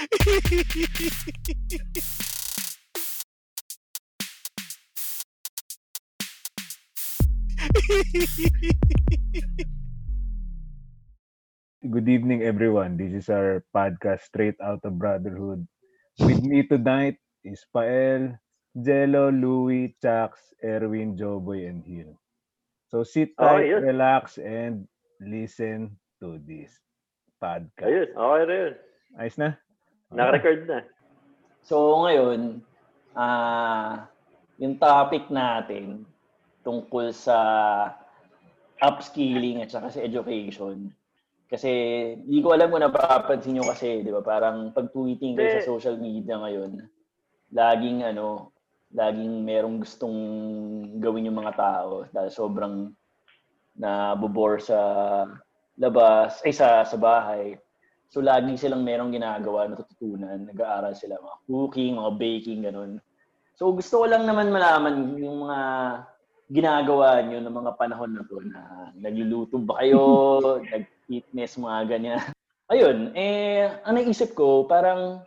Good evening, everyone. This is our podcast, Straight Out of Brotherhood. With me tonight is Pael, Jello, Louie, Chax, Erwin, Joboy, and Hill. So sit Okay, tight, relax, and listen to this podcast. Ayun, okay oh, na yun. Ayos na? Naka-record na. So ngayon, ah yung topic natin tungkol sa upskilling at saka sa education. Kasi hindi ko alam kung napapansin nyo kasi, di ba, parang pag tweeting kayo sa social media ngayon, laging ano, laging merong gustong gawin yung mga tao dahil sobrang nabobore sa labas, ay sa, sa bahay. So, lagi silang merong ginagawa, natututunan, nag-aaral sila, mga cooking, mga baking, ganun. So, gusto ko lang naman malaman yung mga ginagawa nyo ng mga panahon na to na nagluluto ba kayo, nag-fitness, mga ganyan. Ayun, eh, ang naisip ko, parang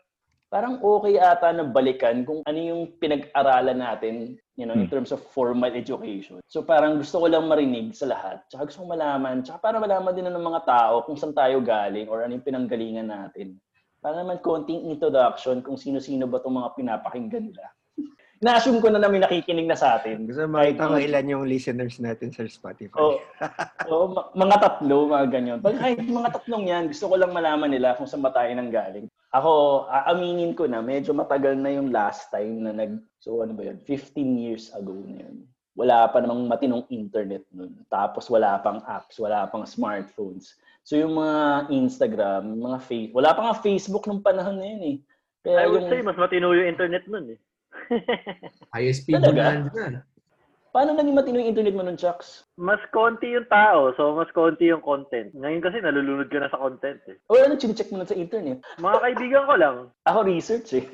parang okay ata na balikan kung ano yung pinag-aralan natin, you know, in Hmm. terms of formal education. So parang gusto ko lang marinig sa lahat. Tsaka gusto ko malaman, tsaka para malaman din ng mga tao kung saan tayo galing or ano yung pinanggalingan natin. Para naman konting introduction kung sino-sino ba itong mga pinapakinggan nila. Na-assume ko na na may nakikinig na sa atin. Gusto makita ko ilan yung listeners natin sa Spotify. Oo. Oo, ma- mga tatlo, mga ganyan. Pag kahit mga tatlong yan, gusto ko lang malaman nila kung saan ba tayo nang galing. Ako, aaminin ko na, medyo matagal na yung last time na nag, so ano ba yun, 15 years ago na yun. Wala pa namang matinong internet nun. Tapos wala pang apps, wala pang smartphones. So yung mga Instagram, mga face, wala pa nga Facebook nung panahon na yun eh. Kaya I would yung, say, mas matino yung internet nun eh. ISP Talaga? bonanza. Paano naging matino yung internet mo nun, Chucks? mas konti yung tao, so mas konti yung content. Ngayon kasi nalulunod ka na sa content eh. O ano, chinecheck mo nun sa internet? Mga kaibigan ko lang. Ako research eh.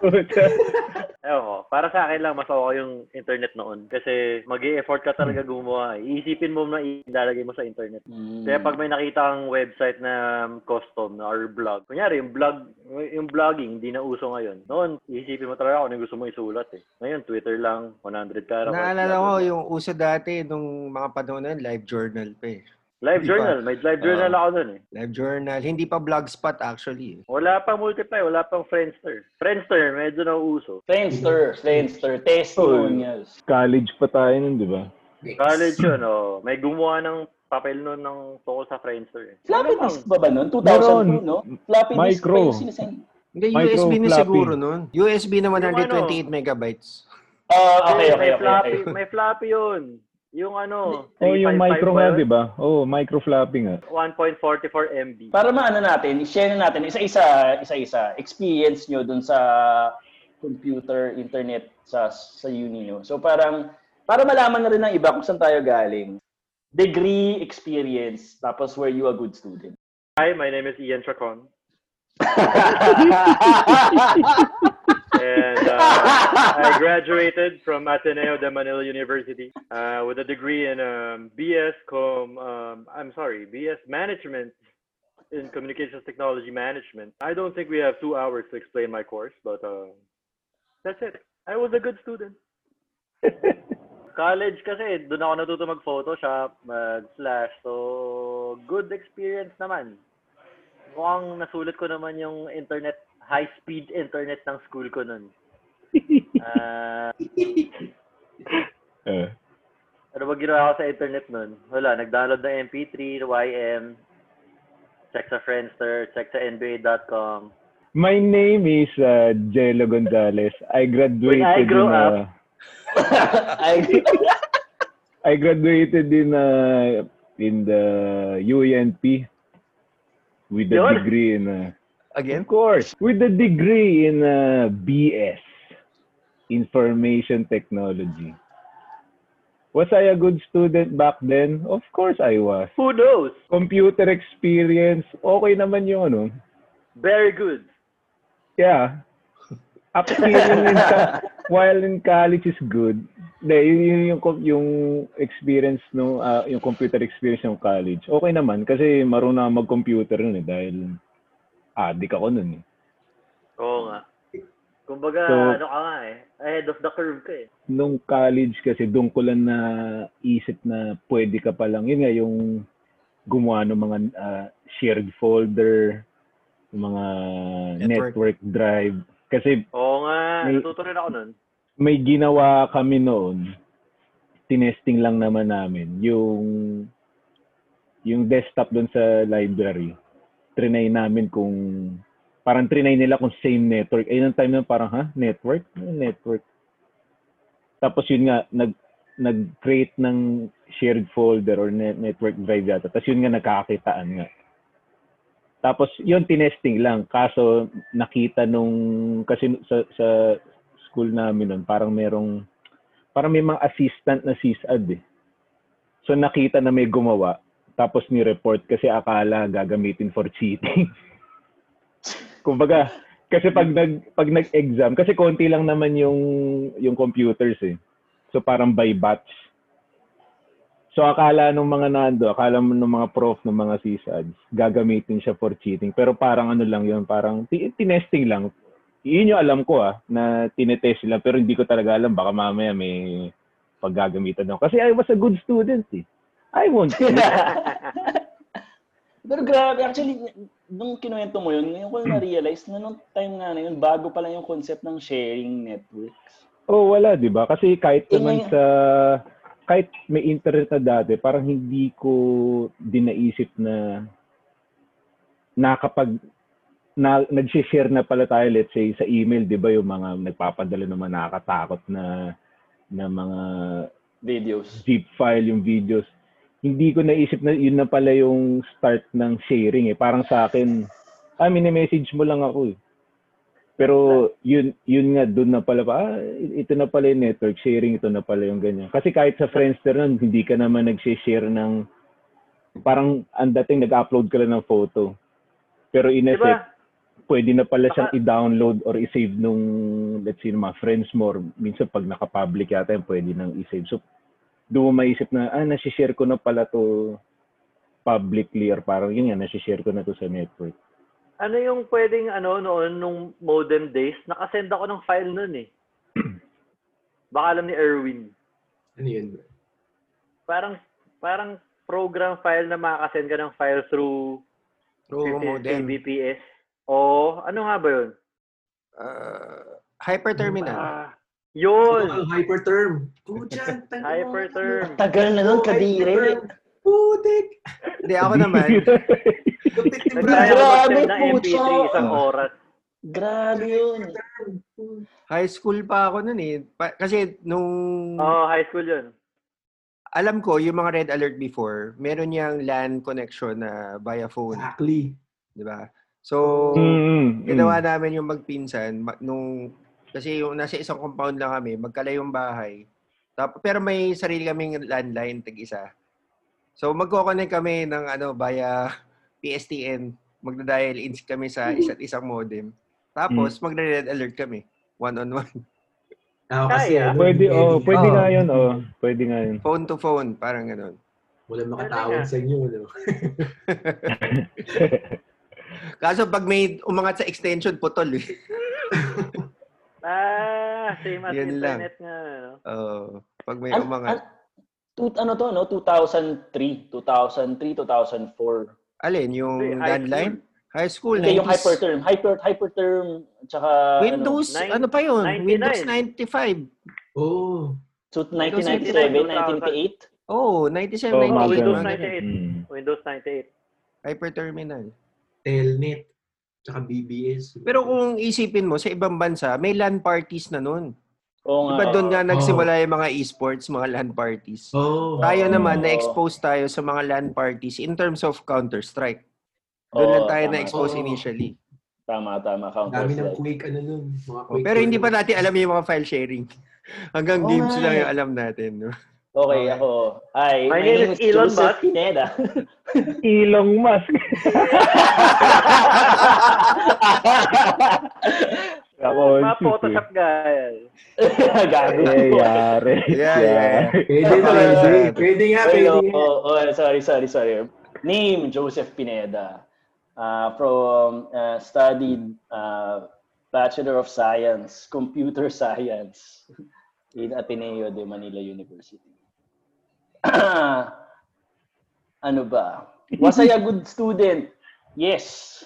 Ewan ko, para sa akin lang, mas okay yung internet noon. Kasi mag effort ka talaga gumawa. eh. Iisipin mo na ilalagay mo sa internet. Mm. Kaya pag may nakita kang website na custom na or blog, kunyari yung blog, yung blogging, hindi na uso ngayon. Noon, iisipin mo talaga kung ano gusto mo isulat eh. Ngayon, Twitter lang, 100 characters. Naalala blah, ko yung uso dati nung mga panahon na yun, live journal pa eh. Live Di ba? journal, may live journal Oo. ako nun eh. Live journal. Hindi pa blogspot actually. eh. Wala pang multiply, wala pang Friendster. Friendster, medyo nauuso. Friendster, Friendster, testimonials. College pa tayo nun, di ba? College yun, oh. May gumawa ng papel nun ng tungkol sa Friendster. eh. Floppy Ano disk ba ba nun? 2002, Meron. no? Floppy disk Micro. pa yung. Hindi, Micro USB na floppy. siguro nun. USB na Yung 128 megabytes. Ah, okay, okay, may okay. floppy, okay. may floppy yun. Yung ano, Oh, yung 355 micro nga, di ba? Oh, micro floppy nga. 1.44 MB. Para maano natin, i-share na natin isa-isa, isa-isa, experience nyo dun sa computer, internet sa sa uni nyo. So parang, para malaman na rin ng iba kung saan tayo galing. Degree, experience, tapos were you a good student? Hi, my name is Ian Chacon. And uh, I graduated from Ateneo de Manila University uh, with a degree in um, BS Com. Um, I'm sorry, BS Management in Communications Technology Management. I don't think we have two hours to explain my course, but uh, that's it. I was a good student. College kasi, doon ako natuto mag-Photoshop, mag-Slash. So, good experience naman. Mukhang nasulit ko naman yung internet, high-speed internet ng school ko nun. Ah, Eh. ano ba ginawa ko sa internet nun? Wala, nag-download ng MP3, YM, check sa Friendster, check sa NBA.com. My name is uh, Jello Gonzalez. I graduated When I grow in, uh, Ay, I graduated in uh, in the UNP with a Yun. degree in uh, Again? of course with a degree in uh, BS Information Technology. Was I a good student back then? Of course I was. Who knows? Computer experience, okay naman yung ano. Very good. Yeah. Upskilling in while in college is good. Hindi, yun, yun yung, yung experience no, ah, yung computer experience ng college. Okay naman kasi marunong mag-computer nun eh dahil Addict ako nun eh. Oo nga. Kumbaga, So- ano ka nga eh. Ahead of the curve ka eh. Nung college kasi, doon ko lang na isip na pwede ka palang, yun nga, yung gumawa ng mga ah, shared folder, yung mga network, Network. drive. Kasi Oo nga. May- Natuto rin ako nun. may ginawa kami noon, tinesting lang naman namin, yung yung desktop doon sa library. Trinay namin kung parang trinay nila kung same network. Ayun ang time na parang, ha? Network? Ano network? Tapos yun nga, nag, nag-create ng shared folder or net, network drive yata. Tapos yun nga, nagkakakitaan nga. Tapos yun, tinesting lang. Kaso nakita nung, kasi sa, sa school namin nun, parang merong, parang may mga assistant na sisad eh. So nakita na may gumawa, tapos ni-report kasi akala gagamitin for cheating. Kumbaga, kasi pag nag pag nag-exam, kasi konti lang naman yung yung computers eh. So parang by batch. So akala nung mga nando, akala mo nung mga prof ng mga CSADs, gagamitin siya for cheating. Pero parang ano lang yun, parang ti- tinesting lang. Yun yung alam ko ah, na tinetest lang. Pero hindi ko talaga alam, baka mamaya may paggagamitan ako. Kasi I was a good student eh. I won't. Pero grabe, actually, nung kinuwento mo yun, ngayon ko na-realize na nung time nga na yun, bago pa lang yung concept ng sharing networks. oh, wala, di ba? Kasi kahit Eh, naman sa, kahit may internet na dati, parang hindi ko din naisip na nakapag na nag-share na pala tayo let's say sa email 'di ba yung mga nagpapadala ng mga nakakatakot na na mga Videos. zip file yung videos hindi ko naisip na yun na pala yung start ng sharing eh parang sa akin ah mini-message mo lang ako eh pero yun yun nga doon na pala pa ah, ito na pala yung network sharing ito na pala yung ganyan kasi kahit sa Friendster nun hindi ka naman nag-share ng parang ang dating nag-upload ka lang ng photo pero in Di effect ba? pwede na pala siyang i-download or i-save nung let's say mga friends mo or minsan pag naka-public yata yun, pwede nang i-save. So doon mo maisip na ah nasi-share ko na pala to publicly or parang yun nga nasi-share ko na to sa network. Ano yung pwedeng ano noon nung modem days? Nakasend ako ng file nun eh. Baka alam ni Erwin. Ano yun? Parang parang program file na makakasend ka ng file through Through modem. KBPS. O ano nga ba yun? Uh, hyperterminal. Ah, yun! Oh, hyperterm. Pucha, tang- Hyperterm. Tagal na nun, Oh, kadire. hyperterm. Putik. Hindi, ako naman. Kapit ni Brian. Grabe, mag-send ng MP3 pucha. isang oras. Grabe yun. High school pa ako nun eh. Pa- kasi nung Oo, high school yun. alam ko, yung mga red alert before, meron niyang LAN connection na via phone. Exactly. Di ba? So, Mm, mm. ginawa namin yung magpinsan ma- nung kasi yung nasa isang compound lang kami, magkalayong bahay. Tapos pero may sarili kaming landline tag isa. So magko-connect kami ng ano via PSTN, magda-dial in kami sa isa't isang modem. Tapos magre-red alert kami one on one, Ah, kasi Kaya. ano, Pwede oh, pwede Oo. nga yun oh. Pwede nga yun. phone to phone, parang ganun. Walang makatawag sa inyo. No? Kaso pag may umangat sa extension, putol eh. Ah, same as Yun lang. internet nga. No? Oo. pag may An- umangat. an- tu- ano to, no? 2003. 2003, 2004. Alin, yung high landline? High school, Hindi, yung 90s. hyperterm. Hyper, hyperterm, tsaka Windows, Nine- ano, pa yun? 99. Windows 95. Oh. ano, so, 1997, 1998. Oh, 97, Oh, 98. mga Windows ganun. 98. Mm. Windows 98. Hyperterminal. Telnet. Tsaka BBS. Pero kung isipin mo, sa ibang bansa, may LAN parties na nun. Oo Diba nga. doon nga nagsimula yung mga esports, mga LAN parties. Oh. Tayo naman, na-expose tayo sa mga LAN parties in terms of Counter-Strike. Doon lang Oo, tayo tama. na-expose Oo. initially. Tama, tama. Dami ng Counter-Strike. Quake ano nun. Mga Oh, Quake pero hindi pa natin alam yung mga file sharing. Hanggang Oo games lang eh. yung alam natin. No? Okay, Okay. ako. Hi, My name is Elon Joseph Musk. Pineda. Elon Musk. Ako, Mga Photoshop guys. Gago. Eh, yari. Yeah, yeah. Pwede na, pwede. Pwede nga, Ay, pwede no, nga. oh, oh, sorry, sorry, sorry. Name, Joseph Pineda. uh, from uh, studied uh, Bachelor of Science, Computer Science in Ateneo de Manila University. ano ba? Was I a good student? Yes.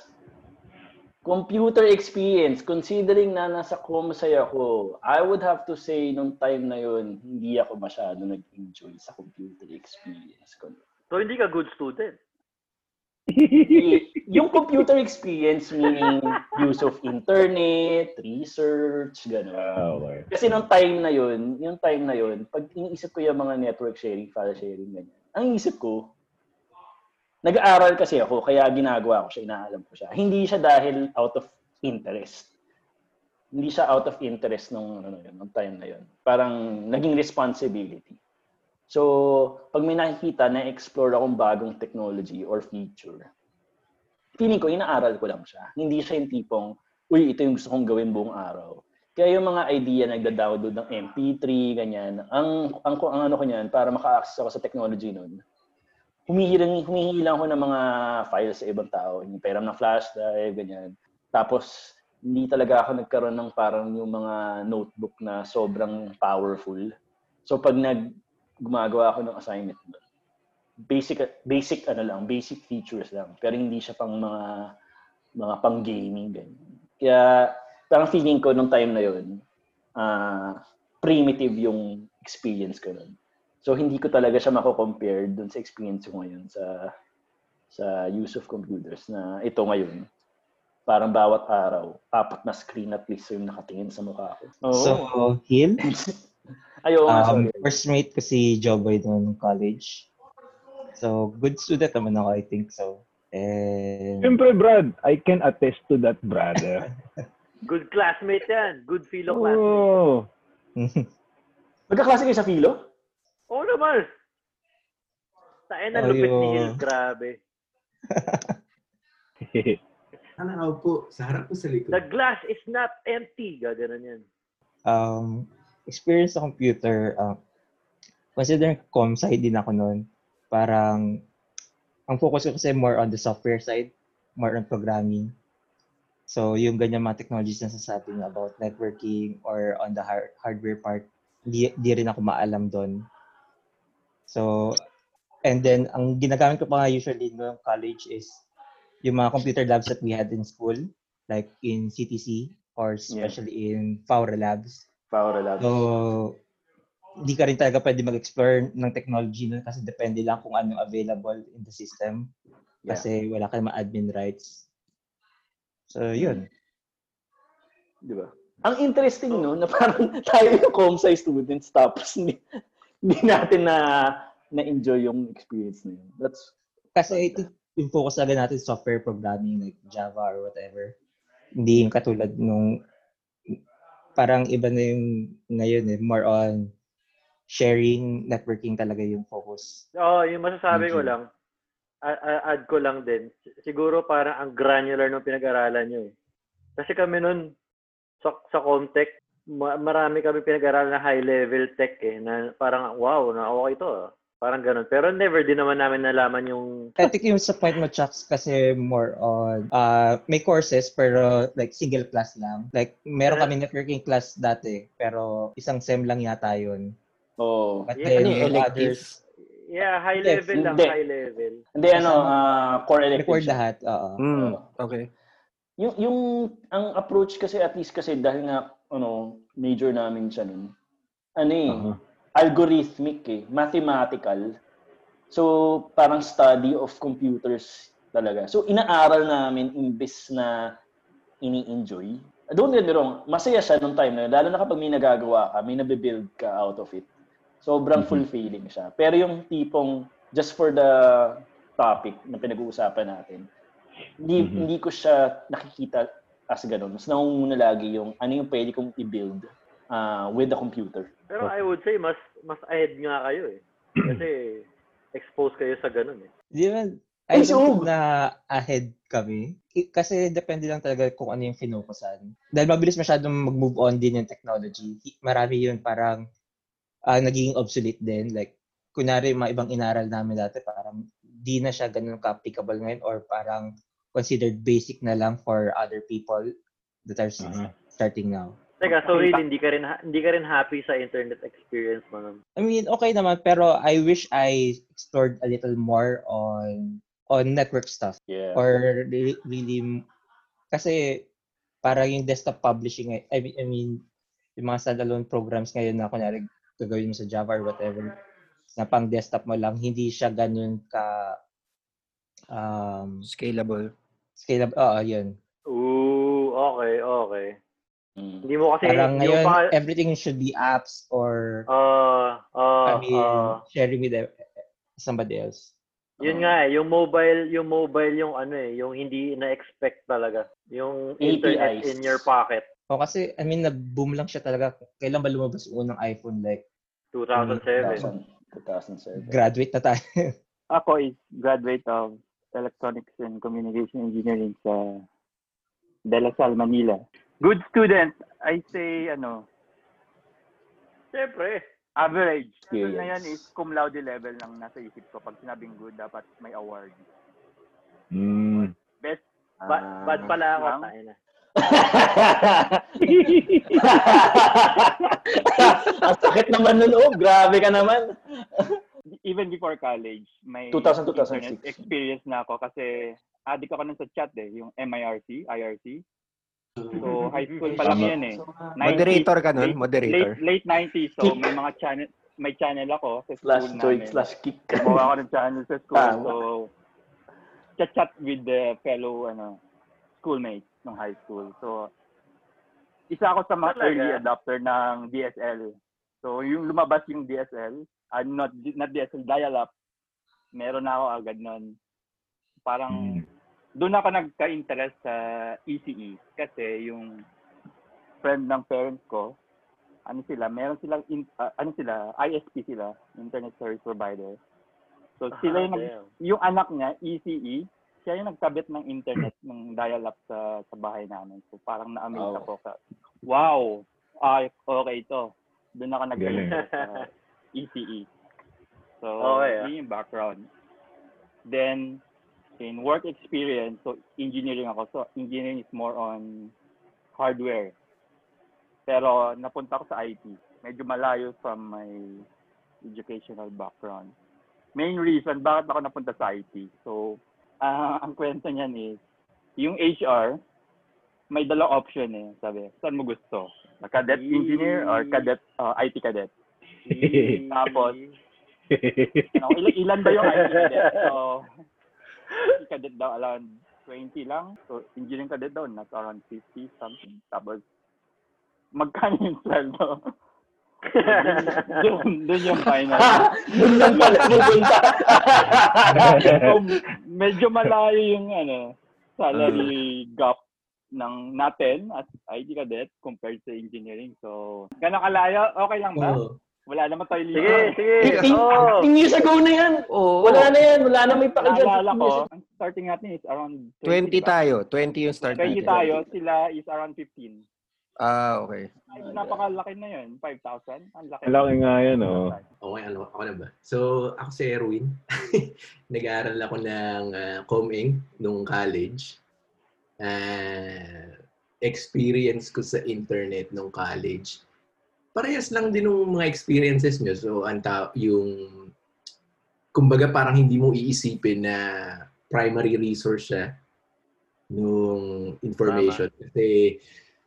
Computer experience, considering na nasa Comsci ako, I would have to say nung time na yun, hindi ako masyado nag-enjoy sa computer experience ko. So, hindi ka good student. Yung computer experience meaning use of internet, research, gano'n. Ah, okay. Kasi nung time na yun, yung time na yun, pag iniisip ko yung mga network sharing, file sharing, ganyan, ang isip ko, nag-aaral kasi ako, kaya ginagawa ko siya, inaalam ko siya. Hindi siya dahil out of interest. Hindi siya out of interest nung, ano, yun, nung time na yun. Parang naging responsibility. So, pag may nakikita na explore akong bagong technology or feature, feeling ko, inaaral ko lang siya. Hindi siya yung tipong, uy, ito yung gusto kong gawin buong araw. Kaya yung mga idea nagda-download ng MP3, ganyan, ang, ang, ang ano ko niyan, para maka-access ako sa technology nun, humihilang, humihingi lang ako ng mga files sa ibang tao. Yung pera ng flash drive, ganyan. Tapos, hindi talaga ako nagkaroon ng parang yung mga notebook na sobrang powerful. So, pag nag gumagawa ako ng assignment doon, basic basic ano lang, basic features lang. Pero hindi siya pang mga mga pang gaming ganyan. Kaya parang feeling ko nung time na yun, ah primitive yung experience ko nun. So hindi ko talaga siya mako-compare dun sa experience ko ngayon sa sa use of computers na ito ngayon. Parang bawat araw, apat na screen at least yung nakatingin sa mukha ko. Oo. So, Hill, Ayaw nga, um, sorry. first mate ko si Joboy nung college. So, good student naman ako, I think so. And, Siyempre, Brad, I can attest to that, brother. Good classmate yan. Good philo classmate. oh. Magkaklase kayo sa Philo? Oo naman. Tayo na lupit ni Hill. Grabe. Ano po, sa harap ko sa likod. The glass is not empty. Gaganon yan. um, experience sa computer, uh, considering com side din ako noon, parang, ang focus ko kasi more on the software side, more on programming. So, yung ganyan mga technologies na sasabi about networking or on the har- hardware part, di, di rin ako maalam doon. So, and then, ang ginagamit ko pa nga usually noong college is yung mga computer labs that we had in school, like in CTC or especially in Faura Labs. Power Labs. So, hindi ka rin talaga pwede mag-explore ng technology nun kasi depende lang kung anong available in the system. Yeah. Kasi wala ka naman admin rights. So, yun. Di ba? Ang interesting, no, na parang tayo yung ComSci students tapos hindi, hindi natin na na-enjoy yung experience na yun. That's, Kasi I think yung focus talaga natin software programming like Java or whatever. Hindi yung katulad nung parang iba na yung ngayon eh. More on sharing, networking talaga yung focus. Oo, yung masasabi ko Thank you. lang, add ko lang din, siguro parang ang granular ng pinag-aralan nyo eh. Kasi kami nun, sa, sa Comtech, ma- marami kami pinag-aralan na high-level tech eh, na parang, wow, na okay to. Parang ganun. Pero never din naman namin nalaman yung I think yung sa point mo, Chucks, kasi more on, uh, may courses pero like single class lang. Like, meron kami networking class dati, pero isang sem lang yata yun. oh. But Yeah, then, ano elective? others, Yeah, high level lang, Hindi. high level. Hindi, ano, ah, core elective. record lahat. Oo. Mm, okay. Yung, yung, ang approach kasi, at least kasi, dahil nga, ano, major namin siya nun, ano eh, Uh-huh. Algorithmic eh, mathematical. So, parang study of computers talaga. So, inaaral namin imbes na ini-enjoy. Don't get me wrong, masaya siya nung time na yun. Lalo na kapag may nagagawa ka, may nabibuild ka out of it. Sobrang Mhm. fulfilling siya. Pero yung tipong, just for the topic na pinag-uusapan natin, hindi, Mhm. hindi ko siya nakikita as ganun. Mas nangunguna lagi yung ano yung pwede kong i-build ah, with the computer. Pero I would say, mas mas ahead nga kayo eh. Kasi exposed kayo sa ganun eh. Di ba, Ay, I don't so- think na ahead kami. I- Kasi depende lang talaga kung ano yung finokusan. Dahil mabilis masyadong mag-move on din yung technology. Hi- Marami yun parang ah, naging obsolete din. Like, kunwari yung mga ibang inaral namin dati, parang di na siya ganun ka-applicable ngayon or parang considered basic na lang for other people that are s- Uh-huh. starting now. Teka, so really, hindi ka rin, hindi ka rin happy sa internet experience mo nun? I mean, okay naman, pero I wish I explored a little more on on network stuff. Yeah. Or re- really, kasi para yung desktop publishing, I I mean, I mean, yung mga standalone programs ngayon na kunyari gagawin mo sa Java or whatever, na pang desktop mo lang, hindi siya ganun ka um, Scalable. scalable. Oo, yun. Ooh, okay, okay. Mm. Hindi mo kasi, Parang ngayon, pa, everything should be apps or uh, uh, I mean, uh, sharing with e- somebody else. Yun nga eh, yung mobile, yung mobile yung ano eh, yung hindi na-expect talaga. Yung internet APIs. in your pocket. O kasi, I mean, nag-boom lang siya talaga. Kailan ba lumabas yung unang iPhone? Like, 2007. 2007. graduate na tayo. Ako is graduate of Electronics and Communication Engineering sa De La Salle, Manila. Good student, I say, ano, Siyempre. average. Ito Experience. na yan is cum laude level lang nasa isip ko. Pag sinabing good, dapat may award. Mm. Best, Ba- bad pala ako. lang. tayo na. Ang sakit naman nun, oh. Grabe ka naman. even before college, may 2000, internet 2006. experience na ako kasi addict ako nun sa chat eh, yung MIRC, IRC. So, high school pa lang yan eh. 90s, Moderator ka nun? late- Moderator. Late, late 90s, so may mga channel, may channel ako sa Slash school join, namin. slash kick. Gumawa ako ng channel sa school. Tama. So, chat-chat with the fellow ano schoolmates ng high school. So, isa ako sa mga Talaga? early adopter ng DSL. So, yung lumabas yung DSL, uh, not, not DSL, dial-up, meron na ako agad nun. Parang, Mm. Doon ako nagka-interest sa ECE kasi yung friend ng parents ko, ano sila, meron silang, in, ah, ano sila, ISP sila, Internet Service Provider. So sila yung, nag- Damn. yung anak niya, ECE, siya yung nagkabit ng internet ng dial-up sa, sa bahay namin. So parang na-amaze Wow. ako sa, wow, ay, okay ito. Doon ako nag-interest sa ECE. So, Okay, ah. yun yung background. Then, in work experience, so engineering ako. So, engineering is more on hardware. Pero napunta ako sa IT. Medyo malayo from my educational background. Main reason bakit ako napunta sa IT. So, ah, ang kwento niyan is, yung HR, may dalawang option eh. Sabi, saan mo gusto? Cadet engineer or cadet, ah, IT cadet? Tapos, ano, ilan, ilan ba yung IT cadet? So, IT cadet daw around 20 lang. So, engineering cadet daw, nasa around 50 something. Tapos, magkano yung sweldo? doon, doon yung final. Doon lang pala pupunta. so, medyo malayo yung ano, salary gap ng natin as IT cadet compared sa engineering. So, gano'ng kalayo? Okay lang ba? Oo. Wala naman tayo Sige, libre. sige. Ting- Oh. Years ago na yan. Oo. Wala na yan. Wala na may pakidyan. Naalala ko, ang starting natin is around 20 ba? tayo. 20 yung start 20 natin. tayo, sila is around 15. Ah, okay. Ay, napakalaki na yun, 5,000. Ang laki. Laki nga yan, oh. Okay, ano, ako na ba? So, ako si Erwin. Nag-aaral ako ng uh, ComEng nung college. Ah, experience ko sa internet nung college. Parehas lang din ng mga experiences nyo. So, anta, yung, kumbaga parang hindi mo iisipin na primary resource siya nung information. Kasi,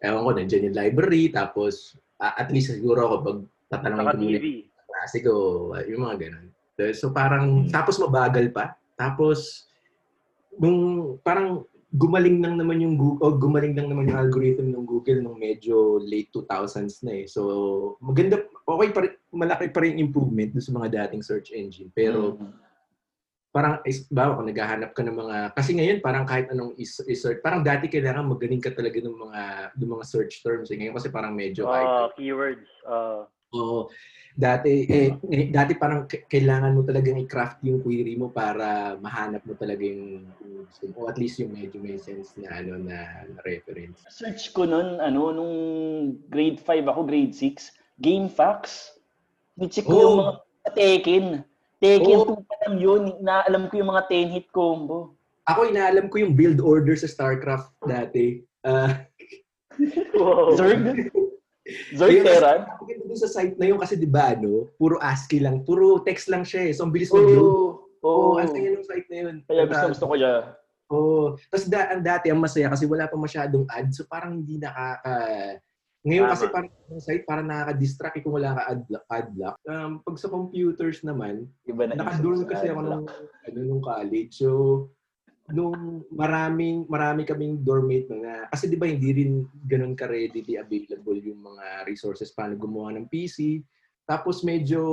ewan ko, nandiyan yung library, tapos, ah, at least siguro ako pag tatanungin ko TV. klase ko, yung mga ganun. So parang, Hmm. tapos mabagal pa. Tapos, nung parang gumaling lang naman yung Google, o gumaling lang naman yung algorithm ng Google nung medyo late 2000s na eh. So, maganda, okay pa rin, malaki pa rin improvement sa mga dating search engine. Pero, Mm. parang, is, ba, kung naghahanap ka ng mga, kasi ngayon parang kahit anong is, is-search, parang dati kailangan magaling ka talaga ng mga, ng mga search terms. Eh. Ngayon kasi parang medyo, Uh, keywords. Uh, Oo. Dati, eh, eh, dati parang kailangan mo talagang i-craft yung query mo para mahanap mo talaga yung, yung gusto mo. O at least yung medyo may sense na, ano, na, na reference. Search ko nun, ano, nung grade 5 ako, grade 6, game facts. Ni-check ko Oo. yung mga Tekken. Tekken Oo. 2 pa lang yun. Na, alam ko yung mga 10-hit combo. ako inaalam ko yung build order sa StarCraft dati. Ah, Wow. Zerg? Zerg Ayun, Terran? Ako ganda dun sa site na yun kasi di ba ano, puro ASCII lang, puro text lang siya eh. So ang bilis mag-load. Oo. Oo, Oo. ang saya ng site na yun. Kaya gusto, gusto ko siya. Oo. Tapos da, ang dati, ang masaya kasi wala pa masyadong ads. So parang hindi nakaka... Ngayon Tama. kasi parang ang site parang nakaka-distract eh kung wala ka ad, ad block. Um, pag sa computers naman, Iba na Nakadurn kasi ako nung, ano, nung college. So, nung maraming, marami kaming dormmate na, kasi di ba hindi rin ganun ka-readily available yung mga resources paano gumawa ng PC. Tapos medyo,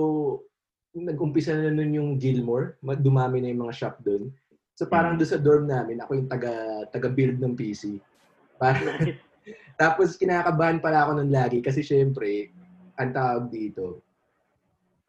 nag-umpisa na nun yung Gilmore, ma- dumami na yung mga shop doon. So parang doon sa dorm namin, ako yung taga, taga-build ng PC. Parang, tapos kinakabahan pala ako nun lagi kasi syempre, ang tawag dito,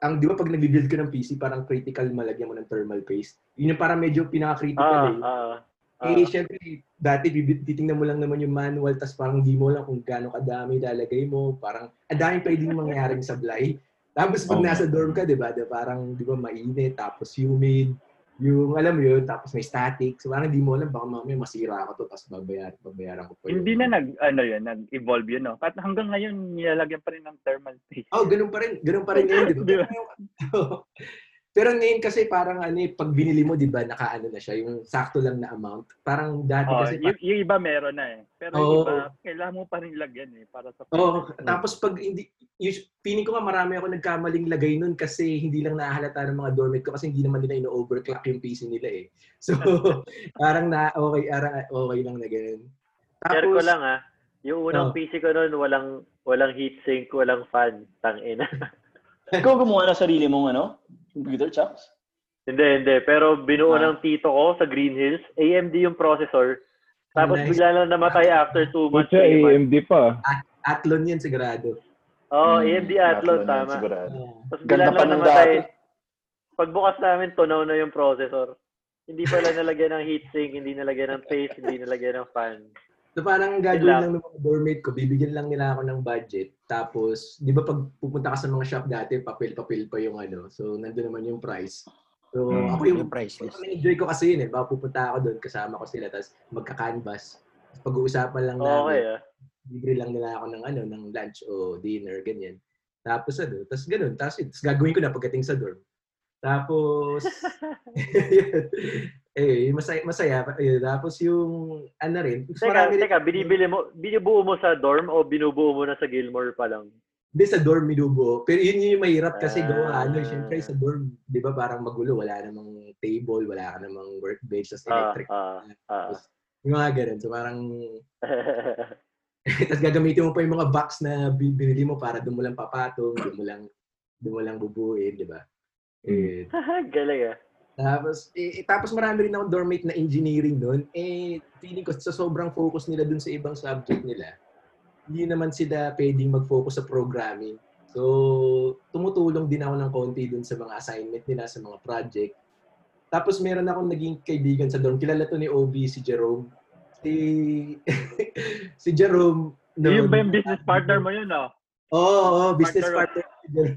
ang di ba pag nag-build ka ng PC, parang critical malagyan mo ng thermal paste. Yun yung parang medyo pinaka-critical Ah, eh. ah, ah. Eh, syempre, dati titingnan mo lang naman yung manual, tas parang di mo lang kung gaano kadami lalagay mo. Parang, ang daming pwedeng mangyaring sablay. Tapos pag Oo. nasa dorm ka, di ba, di ba, parang, di ba, mainit, tapos humid, yung, alam mo yun, tapos may static. So, parang di mo alam, baka mamaya masira ako to, tapos babayaran, babayaran ko pa yun. Hindi na nag, ano yun, nag-evolve yun, no? At hanggang ngayon, nilalagyan pa rin ng thermal paste. Oh, ganun pa rin. Ganun pa rin ngayon, di ba? Pero ngayon kasi parang ano eh, pag binili mo, di ba, nakaano na siya, yung sakto lang na amount. Parang dati Oh, kasi, yung, yung iba meron na eh. Pero Oo. yung iba, kailangan mo pa rin lagyan eh, para sa oh, tapos pag hindi, yung, feeling ko nga marami ako nagkamaling lagay nun kasi hindi lang nahalata ng mga dormit ko kasi hindi naman nila ino-overclock yung PC nila eh. So, parang na, okay, parang okay lang na ganun. Share ko lang ah. Yung unang Oh. PC ko noon, walang walang heatsink, walang fan. Tangina. Ikaw gumawa na sarili mong ano? Computer, Chucks? hindi, hindi. Pero binuo Ah. ng tito ko sa Green Hills. AMD yung processor. Tapos Nice. bigla lang namatay after two months. Pucha, three months. AMD pa. Athlon yan sigurado. Oo, Hmm, AMD Athlon, Athlon, tama. sigurado. Tapos bigla Ganda pa lang ng namatay. dati. Pagbukas namin, tunaw na yung processor. Hindi pala nalagyan ng heatsink, hindi nalagyan ng face, hindi nalagyan ng fan. So parang gagawin lang. lang ng mga dormmate ko, bibigyan lang nila ako ng budget. Tapos, di ba pag pupunta ka sa mga shop dati, papel-papel pa yung ano. So, nandun naman yung price. So, Hmm, ako yung, Yung price list. enjoy ko kasi yun eh. Baka pupunta ako doon, kasama ko sila, tapos magka-canvas. Pag-uusapan lang Okay namin, ah. libre lang nila ako ng ano, ng lunch o dinner, ganyan. Tapos ano, tapos ganun. Tapos, tapos gagawin ko na pagdating sa dorm. Tapos. eh, masaya, masaya. Ayun, tapos yung, ano rin, Teka, rin- teka, binibili mo, binubuo mo sa dorm o binubuo mo na sa Gilmore pa lang? Hindi sa dorm minubuo. Pero yun yung mahirap kasi Ah. gawa ano, syempre sa dorm, 'di ba parang magulo, wala namang table, wala ka namang workbench, tapos Ah, electric. ah, ah. Tapos, yung mga ganun. So parang, tapos gagamitin mo pa yung mga box na bi- binili mo para doon mo lang papatong, doon mo lang, doon mo lang bubuin, di ba? Eh, Galing ah. Tapos, eh, eh, tapos marami rin akong dormmate na engineering doon. Eh, feeling ko sa sobrang focus nila doon sa ibang subject nila, hindi naman sila pwedeng mag-focus sa programming. So, tumutulong din ako ng konti doon sa mga assignment nila, sa mga project. Tapos meron akong naging kaibigan sa dorm. Kilala to ni OB, si Jerome. Si, si Jerome. Noon- ba yung business partner mo yun, no? Oo, oh, business Partner partner.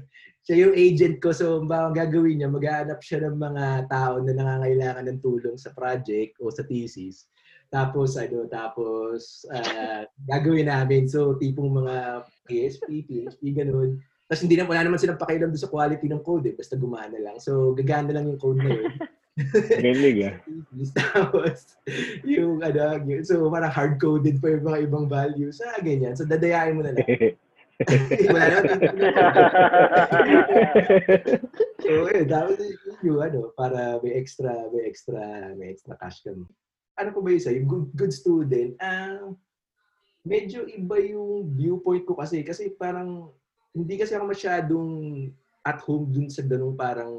Siya yung agent ko. So, ang gagawin niya, maghahanap siya ng mga tao na nangangailangan ng tulong sa project o sa thesis. Tapos, ano, tapos, ah, gagawin namin. So, tipong mga PSP, PHP, ganun. Tapos, hindi na, wala naman silang pakialam doon sa quality ng code eh. Basta gumana lang. So, gagana lang yung code na yun. Galing ah. Tapos, yung, ano, yun, so, parang hard-coded pa yung mga ibang values. Ah, ganyan. So, dadayain mo na lang. wala naman. so, eh, dapat yung ano, para may extra, may extra, may extra cash kami. Ano po ba yung sa'yo? Good, good student. Ah, medyo iba yung viewpoint ko kasi. Kasi parang, hindi kasi ako masyadong at home dun sa ganung parang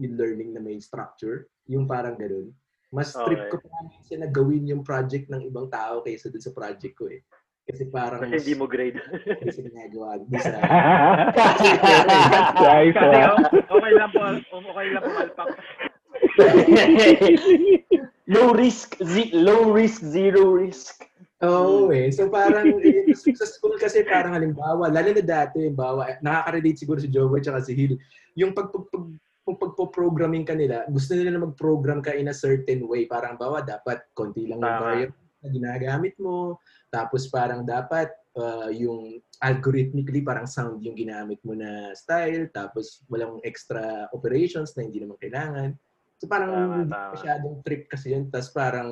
yung learning na may structure. Yung parang ganun. Mas trip Okay. ko pa minsan na gawin yung project ng ibang tao kaysa dun sa project ko eh. Kasi parang Kasi hindi mo grade. kasi ginagawa. Di sa, Kasi ah. oh, okay lang po, okay lang po alpak. low risk, z- low risk, zero risk. Oo eh. So parang eh, sa school kasi parang halimbawa, lalo na dati, bawa, nakaka-relate siguro si Joey at si Hill, yung pag, pag, pag kung pagpo-programming ka nila, gusto nila na mag-program ka in a certain way. Parang bawa, dapat konti lang yung variable na ginagamit mo. Tapos parang dapat uh, yung algorithmically parang sound yung ginamit mo na style. Tapos walang extra operations na hindi naman kailangan. So parang Tama, tama. masyadong trip kasi yun. Tapos parang,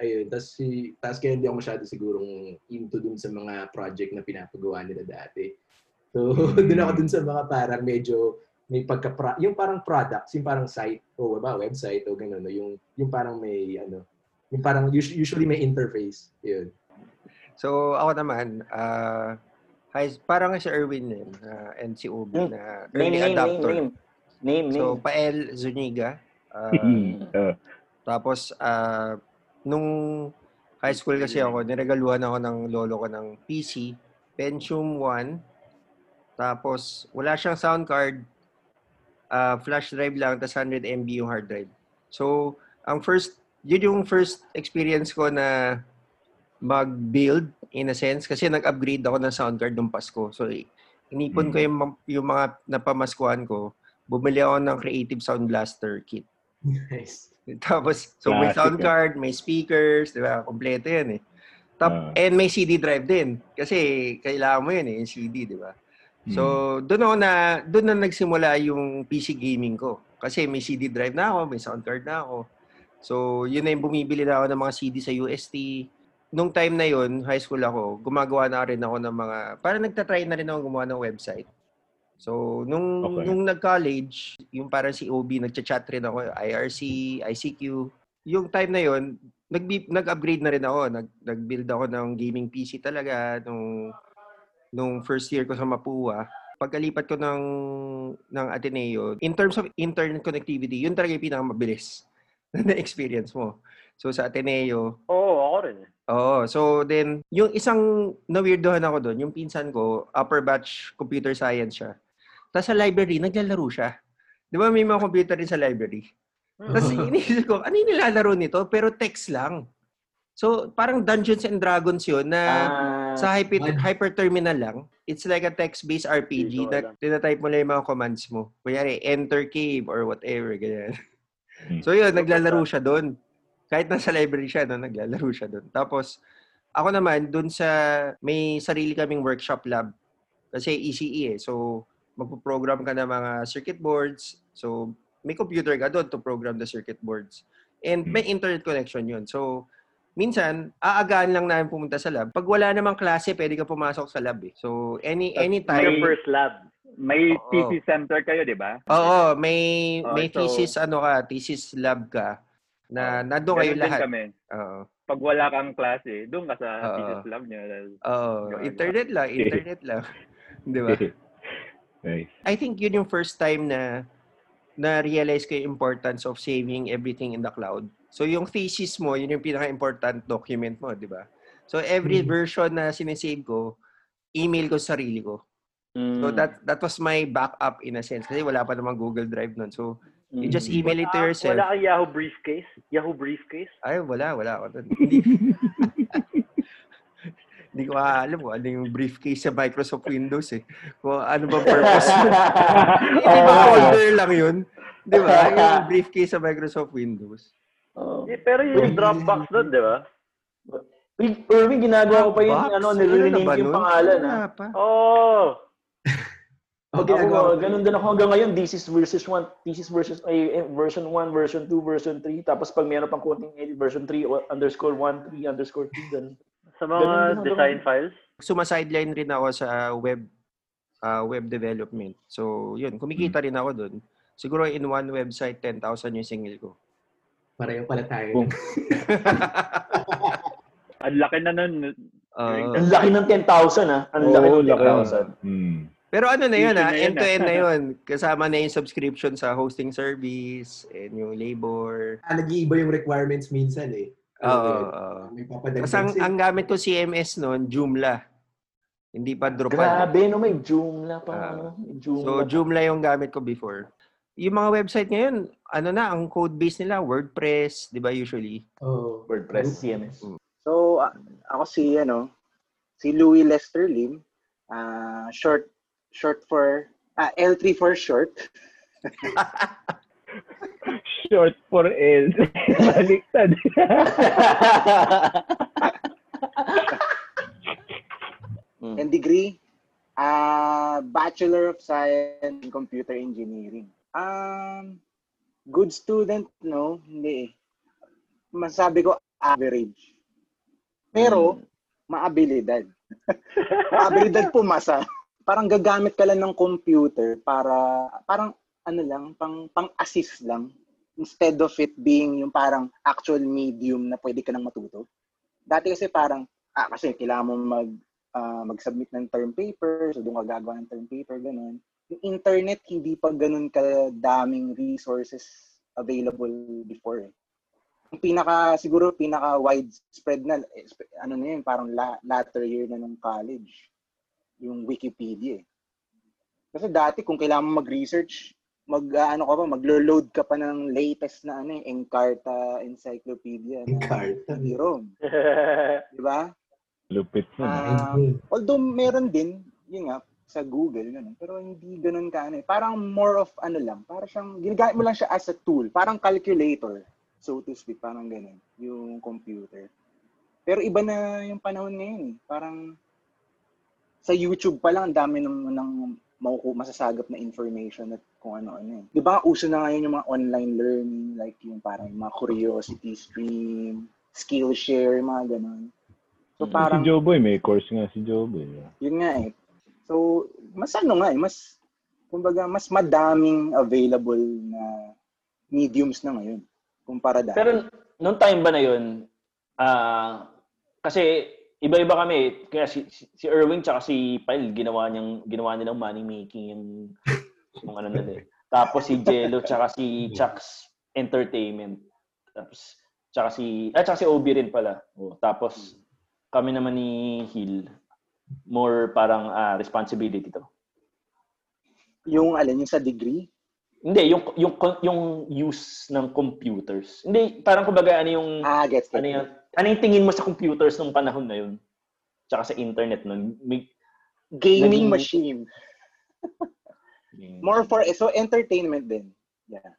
ayun, tapos, si, tapos kaya hindi ako masyado sigurong into dun sa mga project na pinapagawa nila dati. So, dun ako dun sa mga parang medyo may pagka yung parang products, yung parang site o ba, website o gano'n, no? yung yung parang may ano, yung parang us- usually may interface. Yun. So, ako naman, ah hi, parang si Erwin yun, ah, and si Ubi Hmm. na Name, early name, name, adapter. name. Name, name. So, Pael Zuniga. Uh, tapos, ah, nung high school kasi ako, niregaluhan ako ng lolo ko ng PC, Pentium 1. Tapos, wala siyang sound card. ah, flash drive lang, tapos 100 MB yung hard drive. So, ang first, yun yung first experience ko na mag-build in a sense kasi nag-upgrade ako ng sound card nung Pasko. So, inipon ko Mm. yung, ma- yung mga napamaskuhan ko. Bumili ako ng Creative Sound Blaster kit. Nice. Tapos, so may Classic sound card, may speakers, di ba? Kompleto yan eh. Tap, Ah. and may CD drive din. Kasi kailangan mo yun eh, yung CD, di ba? Hmm. So, doon ako na, doon na nagsimula yung PC gaming ko. Kasi may CD drive na ako, may sound card na ako. So, yun na yung bumibili na ako ng mga CD sa UST. Nung time na yun, high school ako, gumagawa na rin ako ng mga, parang nagtatry na rin ako gumawa ng website. So, nung, Okay. nung nag-college, yung parang si OB, nagchat-chat rin ako, IRC, ICQ. Yung time na yun, nag nag-upgrade na rin ako. Nag, nag-build ako ng gaming PC talaga nung, nung first year ko sa Mapua. Pagkalipat ko ng, ng Ateneo, in terms of internet connectivity, yun talaga yung pinakamabilis na experience mo. So, sa Ateneo, Oo, ako rin. Oo. So then, yung isang na-weirdohan ako doon, yung pinsan ko, upper batch computer science siya. Tapos sa library, naglalaro siya. Di ba may mga computer din sa library? Tapos inisip ko, ano yung nilalaro nito? Pero text lang. So parang Dungeons and Dragons yun na Ah, sa hyper, hyper terminal lang. It's like a text-based RPG na tinatype mo lang yung mga commands mo. Kunyari, enter cave or whatever, ganyan. Hmm. So yun, naglalaro siya doon. Kahit nasa library siya, no, naglalaro siya doon. Tapos, ako naman, doon sa, may sarili kaming workshop lab. Kasi ECE eh. So, magpo-program ka ng mga circuit boards. So, may computer ka doon to program the circuit boards. And may internet connection yun. So, minsan, aagaan lang namin pumunta sa lab. Pag wala namang klase, pwede ka pumasok sa lab eh. So, any Your anytime. first lab. May Oo. thesis center kayo, di ba? Oo, may Oh, may so- thesis ano ka, thesis lab ka na nandun kayo Ganun din lahat. kami. Oo. Pag wala kang klase, doon ka sa Oo. thesis lab niya. Oo, internet lang, internet lang. 'Di ba? nice. I think yun yung first time na na-realize ko yung importance of saving everything in the cloud. So yung thesis mo, yun yung pinaka-important document mo, di ba? So every Mhm. version na sinesave ko, email ko sa sarili ko. mm, So that that was my backup in a sense kasi wala pa namang Google Drive nun. So you mm. just email it to Ah, yourself. Wala kang Yahoo Briefcase? Yahoo Briefcase? Ay, wala, wala ako doon. Hindi, hindi ko alam kung ano yung briefcase sa Microsoft Windows eh. Kung ano ba purpose yun. Hindi ba Oo. folder lang yun? Di ba? Yung briefcase sa Microsoft Windows. Oh. Eh, pero yung Dropbox doon, di ba? Uy, Irving, ginagawa ko pa yung ano, ba yung pangalan. Wala Ha? Oh! Ako Ako, ginagawa ko. ganun din ako hanggang ngayon. Thesis versus 1, thesis versus, ay, eh, version 1, version 2, version 3. Tapos pag meron pang konting edit, version 3, o- underscore 1, 3, underscore 2, ganun. Sa Ganun mga hanggang design ngayon. files? Sumasideline rin ako sa web ah, web development. So, yun. Kumikita rin ako doon. Siguro in one website, 10,000 yung single ko. Pareho pala tayo. Ang laki na nun. Ah, Ang laki ng 10,000 ha. Ang laki Oo, ng laki. 10,000. Hmm. Pero ano na yun Easy ah, end-to-end ah. na yun. Kasama na yung subscription sa hosting service and yung labor. Ah, nag-iiba yung requirements minsan eh. Oo. Yun? oo. May papadagdag Kasi ang, gamit ko CMS noon, Joomla. Hindi pa Drupal. Grabe, no? May Joomla pa. May Joomla. So, Joomla yung gamit ko before. Yung mga website ngayon, ano na, ang code base nila, WordPress, di ba usually? Oo. WordPress, CMS. So, a- ako si, ano, si Louis Lester Lim. ah short, short for, ah, L3 for short. Short for L. Baliktad. And degree, ah Bachelor of Science in Computer Engineering. Um, good student, no? Hindi eh. Masabi ko, average. Pero, maabilidad. maabilidad pumasa. Parang gagamit ka lang ng computer para, parang ano lang, pang, pang-assist lang. Instead of it being yung parang actual medium na pwede ka nang matuto. Dati kasi parang, ah, kasi kailangan mo mag, ah, mag-submit ng term paper, so doon ka gagawa ng term paper, ganun. Yung internet, hindi pa ganun kadaming resources available before. Eh. Yung pinaka, siguro, pinaka widespread na, eh, ano na yun, parang la, latter year na ng college, yung Wikipedia. Eh. Kasi dati, kung kailangan mo mag-research, mag, ah, ano ka pa, maglo-load ka pa ng latest na ano, eh, Encarta Encyclopedia na Encarta. CD-ROM. Di ba? Lupit nun. Ah, although meron din, yun nga, sa Google, ganun. Pero hindi ganun ka, ano eh. Parang more of, ano lang, parang siyang, ginagamit mo lang siya as a tool. Parang calculator, so to speak, parang ganun, yung computer. Pero iba na yung panahon ngayon eh. Parang, sa YouTube pa lang, ang dami ng, ng makuku masasagap na information at kung ano-ano eh. Di ba, uso na ngayon yung mga online learning, like yung parang mga curiosity stream, Skillshare, mga ganun. So Mm. parang, si Joboy, may course nga si Joboy. yun nga eh. So, mas ano nga eh, mas, kumbaga, mas madaming available na mediums na ngayon kumpara dati. Pero nung time ba na yun, ah kasi iba-iba kami. Kaya si, si, Erwin tsaka si Pyle, ginawa niyang ginawa nilang money making yung, yung ano nila. eh. Tapos si Jello tsaka si Chuck's Entertainment. Tapos tsaka si ah tsaka si Obi rin pala. Oh, tapos kami naman ni Hill more parang ah, responsibility to. yung alin, yung sa degree, Hindi, yung yung yung use ng computers. Hindi, parang kumbaga ano yung ah, gets, ano yung, ano yung tingin mo sa computers nung panahon na yun? Tsaka sa internet nun. May, Gaming Naging- machine. More for, so entertainment din. Yeah.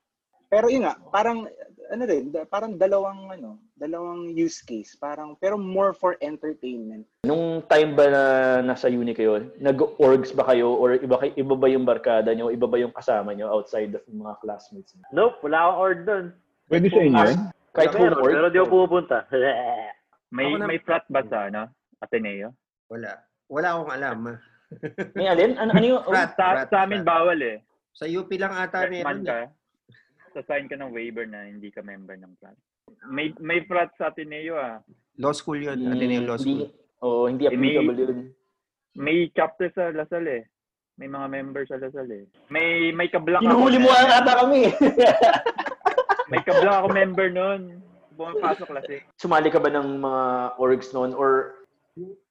Pero yun nga, parang, ano rin, da- parang dalawang, ano, dalawang use case. Parang, pero more for entertainment. Nung time ba na nasa uni kayo, nag-orgs ba kayo or iba, kay- iba ba yung barkada nyo, iba ba yung kasama nyo outside of mga classmates? nyo? nope, wala akong org doon. Pwede sa inyo yun? Kahit home org? pero di ako pupunta. May na- may frat ba sa ano? Ateneo? Wala. Wala akong alam. ah. May alin? Ano, ano yung... Frat, Sa, frat, sa amin frat. bawal eh. Sa UP lang ata meron. ka. Sa-sign ka ng waiver na hindi ka member ng frat. May may frat sa Ateneo ah. Law school yun. Hmm, Ateneo Law School. Hindi, oh, hindi Eh, may- applicable yun. May chapter sa Lasal eh. May mga member sa Lasal eh. May may kablak Hinuhuli mo nga ata kami. May kablak ako member noon. Bumapasok kasi. Sumali ka ba ng mga orgs noon or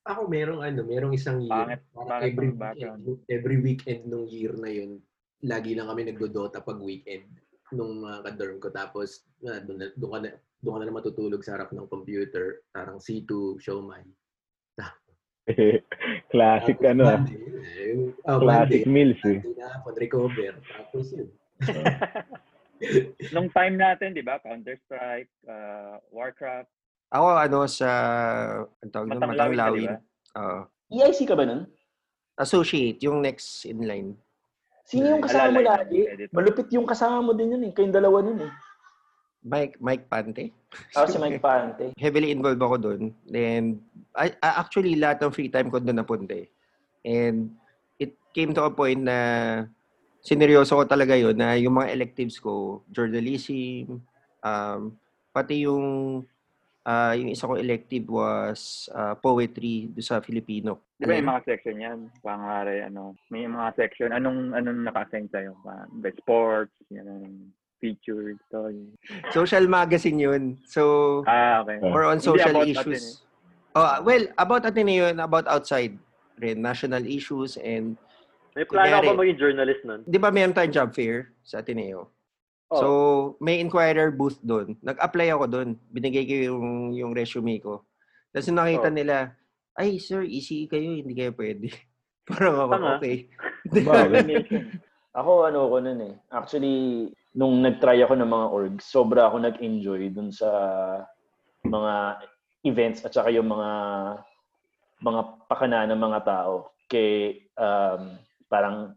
Ako merong ano, merong isang year. Pangit- pangit every weekend, every weekend nung year na yun, lagi lang kami nagdo-Dota pag weekend nung mga ka-dorm ko. Tapos, ah, doon, na- doon, ka na, doon ka na naman matutulog sa harap ng computer. Parang C2, Showman. Classic Tapos ano ah. Eh, oh, Classic Monday, meals eh. Recover. Tapos yun. Nung time natin, di ba? Counter-Strike, uh, Warcraft. Ako ano sa ang tawag Matanglawin Matanglawin. Oo. EIC E ka ba nun? associate, yung next in line. Sino yung kasama mo lagi? Malupit yung kasama mo din yun eh. Kayong dalawa nun eh. Mike Mike Pante. Ako si Mike Pante. Heavily involved ako doon. And I, I- actually lahat ng free time ko doon napunta eh. And it came to a point na sineryoso ko talaga yun na yung mga electives ko, journalism, um, pati yung ah, yung isa kong elective was ah, poetry do sa Filipino. Di ba may mga section yan? Pangare, ano, may mga section. Anong, anong naka-assign sa'yo? The sports, yan, ang features, story. Social magazine yun. So, Ah, okay. more on Hindi social about issues. Oh, well, about Ateneo and about outside rin, national issues and May plano Kunyari- ako maging journalist nun. di ba meron tayong job fair sa Ateneo? Oh. So, may inquirer booth doon. Nag-apply ako doon. Binigay ko yung, yung resume ko. Tapos nakita Oh. nila, ay sir, ECE kayo, hindi kayo pwede. Parang ako, Tanga. okay. Bakit? Ako ano ko nun eh. Actually, nung nag-try ako ng mga orgs, sobra ako nag-enjoy dun sa mga events at saka yung mga mga pakana ng mga tao kay um, parang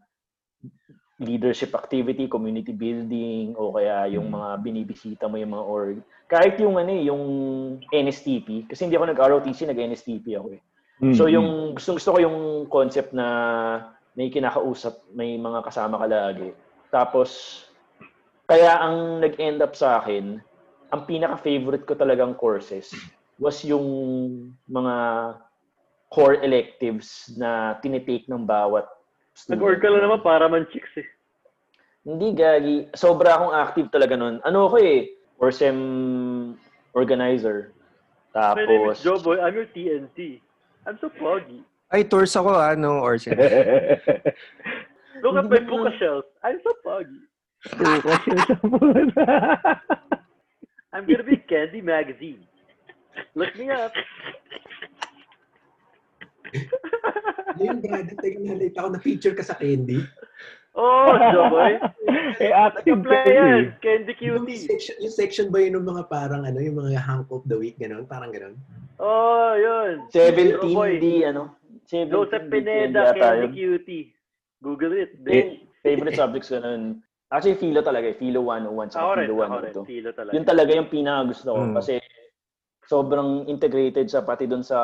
leadership activity, community building, o kaya yung mga binibisita mo yung mga org. Kahit yung ano eh, yung NSTP, kasi hindi ako nag-ROTC, nag-NSTP ako eh. So yung gusto gusto ko yung concept na may kinakausap, may mga kasama ka lagi. Tapos kaya ang nag-end up sa akin, ang pinaka-favorite ko talagang courses was yung mga core electives na tinitake ng bawat Nag-org ka lang naman para man chicks eh. Hindi, gagi. Sobra akong active talaga nun. Ano ako eh, or sem organizer. My name is Tapos, Joe Boy. I'm your TNT. I'm so pluggy. Ay, tours ako ah, no, Orsen. Look at my Puka shells. I'm so pluggy. I'm gonna be Candy Magazine. Look me up. Yung brother, teka nalita ako na feature ka sa Candy. Oh, Joe Boy. eh, active yan. eh. Candy Yung Cutie. section, yung section ba yun ng mga parang ano, yung mga hunk of the week, gano'n? Parang gano'n. Oh, yun. 17 Joe Boy. di ano. 17 Joseph Pineda, Candy yun. Cutie. Google it. Eh, favorite subjects ko nun. Actually, Philo talaga eh. Philo 101 sa Ako Philo ako rin. 102. Tilo talaga. Yun talaga yung pinaka gusto ko. Mm. Kasi sobrang integrated siya pati doon sa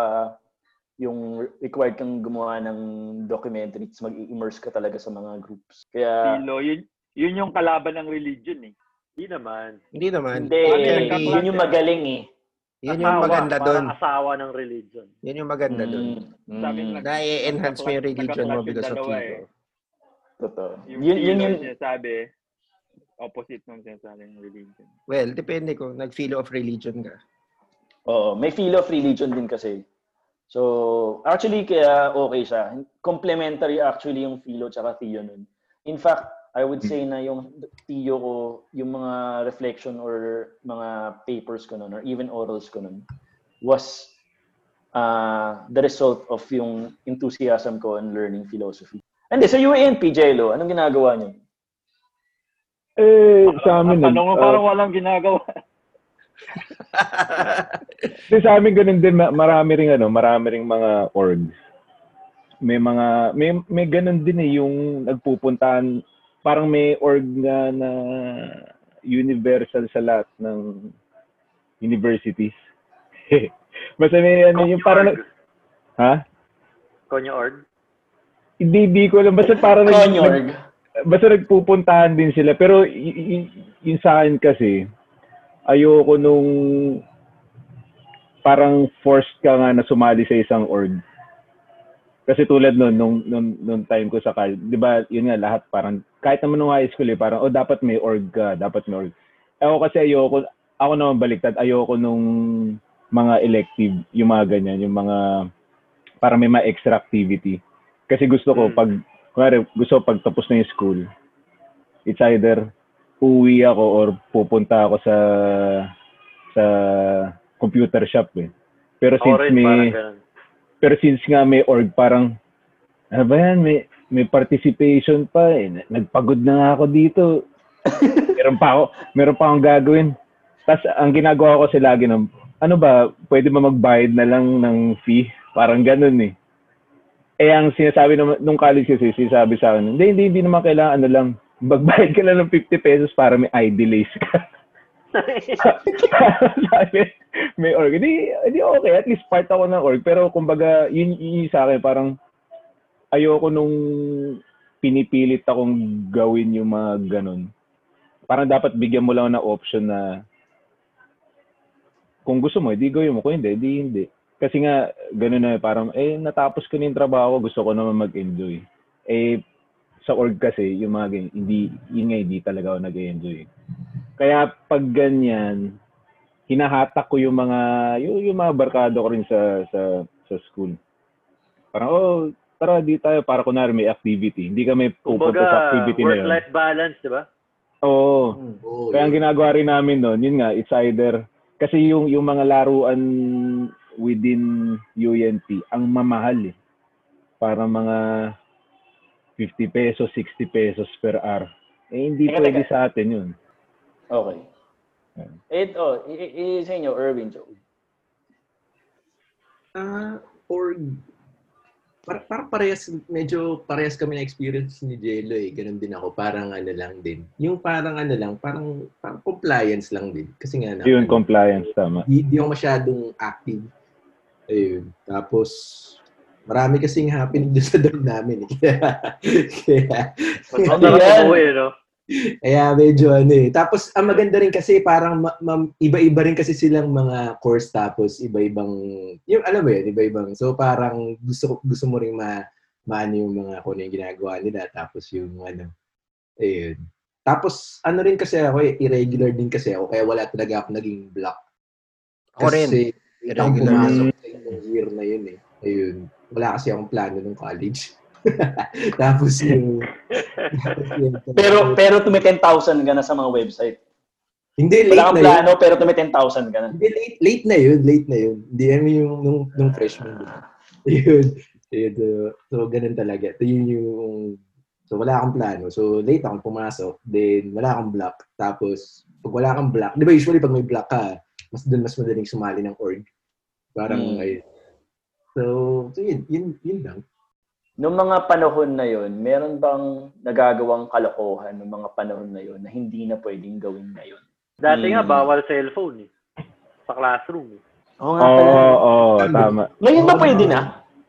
yung required kang gumawa ng documentaries, mag-immerse ka talaga sa mga groups. Kaya, Philo, yun, yun yung kalaban ng religion eh. Hindi naman. Hindi naman. hindi, yung yun nagka-class yung magaling eh. Yun yung Asawa, maganda parang doon. asawa ng religion. Yun yung maganda doon. Mm, Sabi mm, nila- Na-enhance mo yung religion mo because yung of Philo. eh. Totoo. Yung Yun, yun, yun, yung sinasabi, opposite nung sinasabi ng religion. Well, depende kung nag-Philo of religion ka. Oo, may feel of religion din kasi. So, actually, kaya okay siya. Complementary actually yung philo tsaka theo nun. In fact, I would say na yung theo ko, yung mga reflection or mga papers ko nun, or even orals ko nun, was uh, the result of yung enthusiasm ko in learning philosophy. Hindi, sa UANP, Jello, anong ginagawa niyo? Eh, sa amin, Ang tanong mo uh, parang walang ginagawa. Kasi sa amin ganun din ma- marami ring ano, marami ring mga orgs. May mga may may ganun din eh yung nagpupuntahan parang may org nga na universal sa lahat ng universities. Basta may ano yung parang ha? Konya org. Hindi di ko alam basta parang nag- Conyorg. basta nagpupuntahan din sila pero y- y- yung sa akin kasi ayoko nung parang forced ka nga na sumali sa isang org. Kasi tulad nun, nung, nung, nung time ko sa college, di ba, yun nga, lahat parang, kahit naman nung high school eh, parang, oh, dapat may org ka, dapat may org. Ako kasi ayoko, ako naman baliktad, ayoko nung mga elective, yung mga ganyan, yung mga, parang may mga extra activity. Kasi gusto ko, Mm. pag, kunwari, gusto ko pag tapos na yung school, it's either uuwi ako or pupunta ako sa sa computer shop eh. Pero since rin, may pero since nga may org parang ano ba yan, may may participation pa eh. Nagpagod na nga ako dito. meron pa ako, meron pa akong gagawin. Tapos ang ginagawa ko kasi lagi ng ano ba, pwede ba magbayad na lang ng fee? Parang ganun eh. Eh, ang sinasabi naman, nung college kasi, sinasabi sa akin, hindi, hindi, hindi naman kailangan, ano lang, magbayad ka lang ng 50 pesos para may ID lace ka. Sabi, may org. Hindi, hindi okay. At least part ako ng org. Pero kumbaga, yun, yun sa akin, parang ayoko nung pinipilit akong gawin yung mga ganun. Parang dapat bigyan mo lang ng option na kung gusto mo, hindi gawin mo. Kung hindi, hindi, hindi. Kasi nga, ganun na, parang, eh, natapos ko na yung trabaho ko, gusto ko naman mag-enjoy. Eh, sa org kasi, yung mga ganyan, hindi, yun nga, hindi talaga ako nag-enjoy. Kaya pag ganyan, hinahatak ko yung mga, yung, yung mga barkado ko rin sa, sa, sa school. Parang, oh, tara, di tayo, para kunwari may activity. Hindi kami pupunta sa activity na yun. work-life balance, di ba? Oo. Oh, Kaya ang ginagawa rin namin noon, yun nga, it's either, kasi yung, yung mga laruan within UNT, ang mamahal eh. Para mga 50 pesos, 60 pesos per hour. Eh, hindi Teka, pwede teka. sa atin yun. Okay. Ito, i- i- i- sa inyo, Erwin, Joe. Ah, or par parang parehas, medyo parehas kami na experience ni Jello eh. Ganun din ako. Parang ano lang din. Yung parang ano lang, parang, parang compliance lang din. Kasi nga na, Yun, compliance, tama. di, di ako masyadong active. Ayun. Tapos, marami kasing happening doon sa dorm namin. Eh. Kaya, masarap yan? umuwi, no? kaya medyo ano eh. Tapos, ang maganda rin kasi parang ma- ma- iba-iba rin kasi silang mga course tapos iba-ibang, yung alam mo yun, iba-ibang. So parang gusto, gusto mo rin ma, maano yung mga kung ano yung ginagawa nila. Tapos yung ano, ayun. Tapos, ano rin kasi ako eh, irregular din kasi ako. Kaya wala talaga ako naging block. Ako rin. Kasi, Irregular. Pumasok sa year na yun eh. Ayun. Wala kasi akong plano ng college. Tapos yung... Pero pero tumi 10,000 ka na sa mga website. hindi, late Wala kang na yun. plano, pero tumi 10,000 ka na. Hindi, late, late na yun. Late na yun. Hindi, I mean, yung nung, nung freshman. Yun. Yun. so, ganun talaga. Ito yun yung... So, wala akong plano. So, late akong pumasok. Then, wala akong block. Tapos, pag wala kang block, di ba usually pag may block ka, mas doon mas madaling sumali ng org. Parang, Hmm. ayun. So, so yun, yun, yun lang. Noong mga panahon na yon, meron bang nagagawang kalokohan noong mga panahon na yon na hindi na pwedeng gawin ngayon? Dati nga, Hmm. bawal cellphone eh. Sa classroom eh. Oo Oo, oo, tama. Ngayon ba pwede na?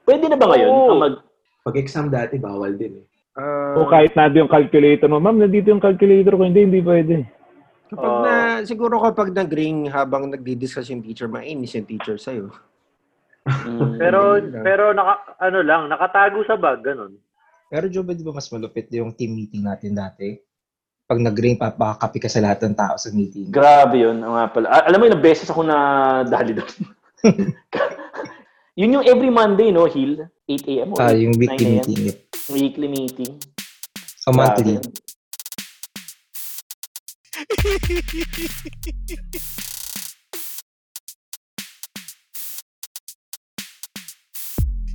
Pwede na ba ngayon? Ang mag, Pag exam dati, bawal din eh. Ah, O kahit nandito yung calculator mo, ma'am, nandito yung calculator ko. Hindi, hindi pwede. kapag Oo. na, siguro kapag nag-ring habang nagdi-discuss yung teacher, mainis yung teacher sa'yo. Mm, Pero, pero naka, ano lang, nakatago sa bag, ganun. Pero Joba, di ba mas malupit yung team meeting natin dati? Pag nag-ring, papakapi ka sa lahat ng tao sa meeting. grabe yun. Ang nga pala. Alam mo, ilang beses ako na dali doon. yun yung every Monday, no, Hill? 8 a.m. Ah, yung 9 weekly meeting. Weekly meeting. O monthly.